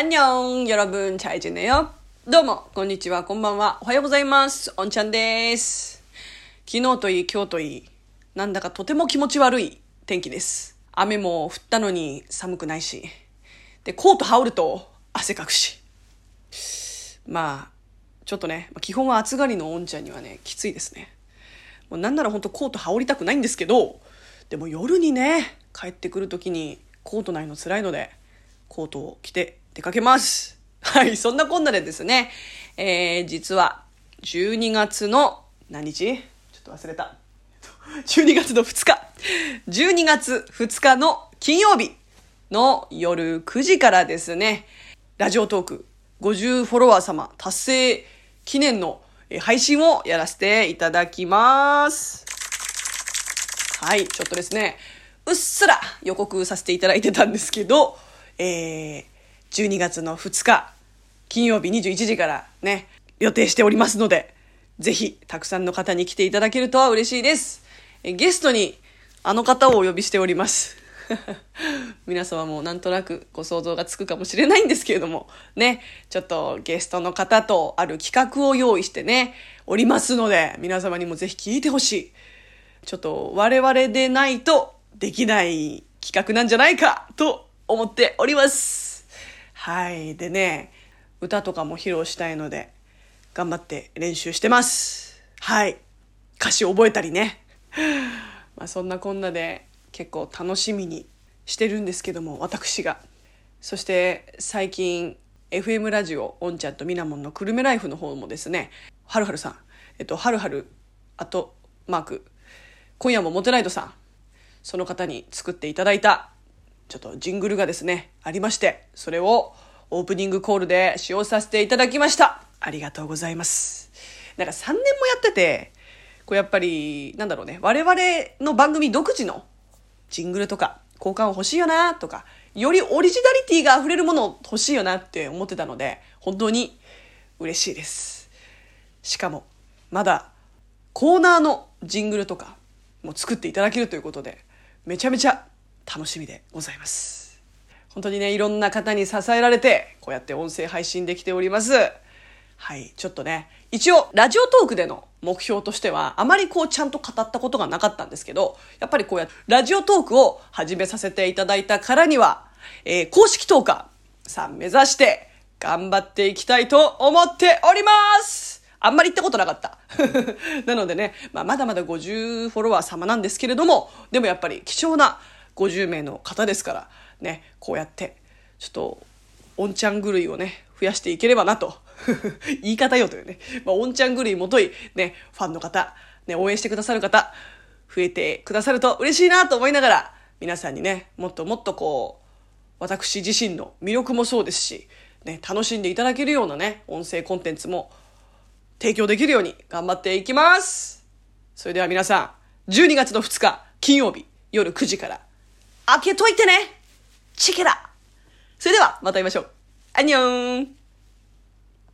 アンニョン、よろぶん、ちゃいじねよ。どうも、こんにちは、こんばんは、おはようございます。おんちゃんです。昨日といい、今日といい、なんだかとても気持ち悪い天気です。雨も降ったのに寒くないし。で、コート羽織ると汗かくし。まあ、ちょっとね、基本は暑がりのおんちゃんにはね、きついですね。もうなんなら本当コート羽織りたくないんですけど、でも夜にね、帰ってくるときにコートないの辛いので、コートを着て出かけます。はい、そんなこんなでですね、えー、実は12月の何日？ちょっと忘れた。12月の2日。12月2日の金曜日の夜9時からですね、ラジオトーク50フォロワー様達成記念の配信をやらせていただきます。はい、ちょっとですね、うっすら予告させていただいてたんですけど、えー、12月の2日、金曜日21時からね、予定しておりますので、ぜひ、たくさんの方に来ていただけるとは嬉しいです。えゲストに、あの方をお呼びしております。皆様もなんとなくご想像がつくかもしれないんですけれども、ね、ちょっとゲストの方とある企画を用意してね、おりますので、皆様にもぜひ聞いてほしい。ちょっと我々でないとできない企画なんじゃないかと思っております。はい。でね、歌とかも披露したいので、頑張って練習してます。はい。歌詞覚えたりね。まあそんなこんなで結構楽しみにしてるんですけども、私が。そして最近 FM ラジオオンちゃんとミナモンのクルメライフの方もですね、はるはるさん、えっと、はるはる、あと、マーク、今夜もモテライトさん、その方に作っていただいた、ちょっとジングルがですね、ありまして、それをオープニングコールで使用させていただきました。ありがとうございます。なんか3年もやってて、こうやっぱり、なんだろうね、我々の番組独自のジングルとか、交換欲しいよなとか、よりオリジナリティが溢れるもの欲しいよなって思ってたので、本当に嬉しいです。しかも、まだコーナーのジングルとかも作っていただけるということで、めちゃめちゃ楽しみでございます。本当にね、いろんな方に支えられて、こうやって音声配信できております。はい、ちょっとね、一応、ラジオトークでの目標としては、あまりこう、ちゃんと語ったことがなかったんですけど、やっぱりこうやって、ラジオトークを始めさせていただいたからには、えー公式トーカーさん目指して、頑張っていきたいと思っておりますあんまり言ったことなかった。なのでね、まあ、まだまだ50フォロワー様なんですけれども、でもやっぱり貴重な50名の方ですから、ね、こうやって、ちょっと、おんちゃん狂いをね、増やしていければなと。言い方よというね。まあ、おんちゃん狂いもとい、ね、ファンの方、ね、応援してくださる方、増えてくださると嬉しいなと思いながら、皆さんにね、もっともっとこう、私自身の魅力もそうですし、ね、楽しんでいただけるようなね、音声コンテンツも提供できるように頑張っていきますそれでは皆さん、12月の2日、金曜日、夜9時から、開けといてね。チェケラ。それでは、また会いましょう。アンニョン。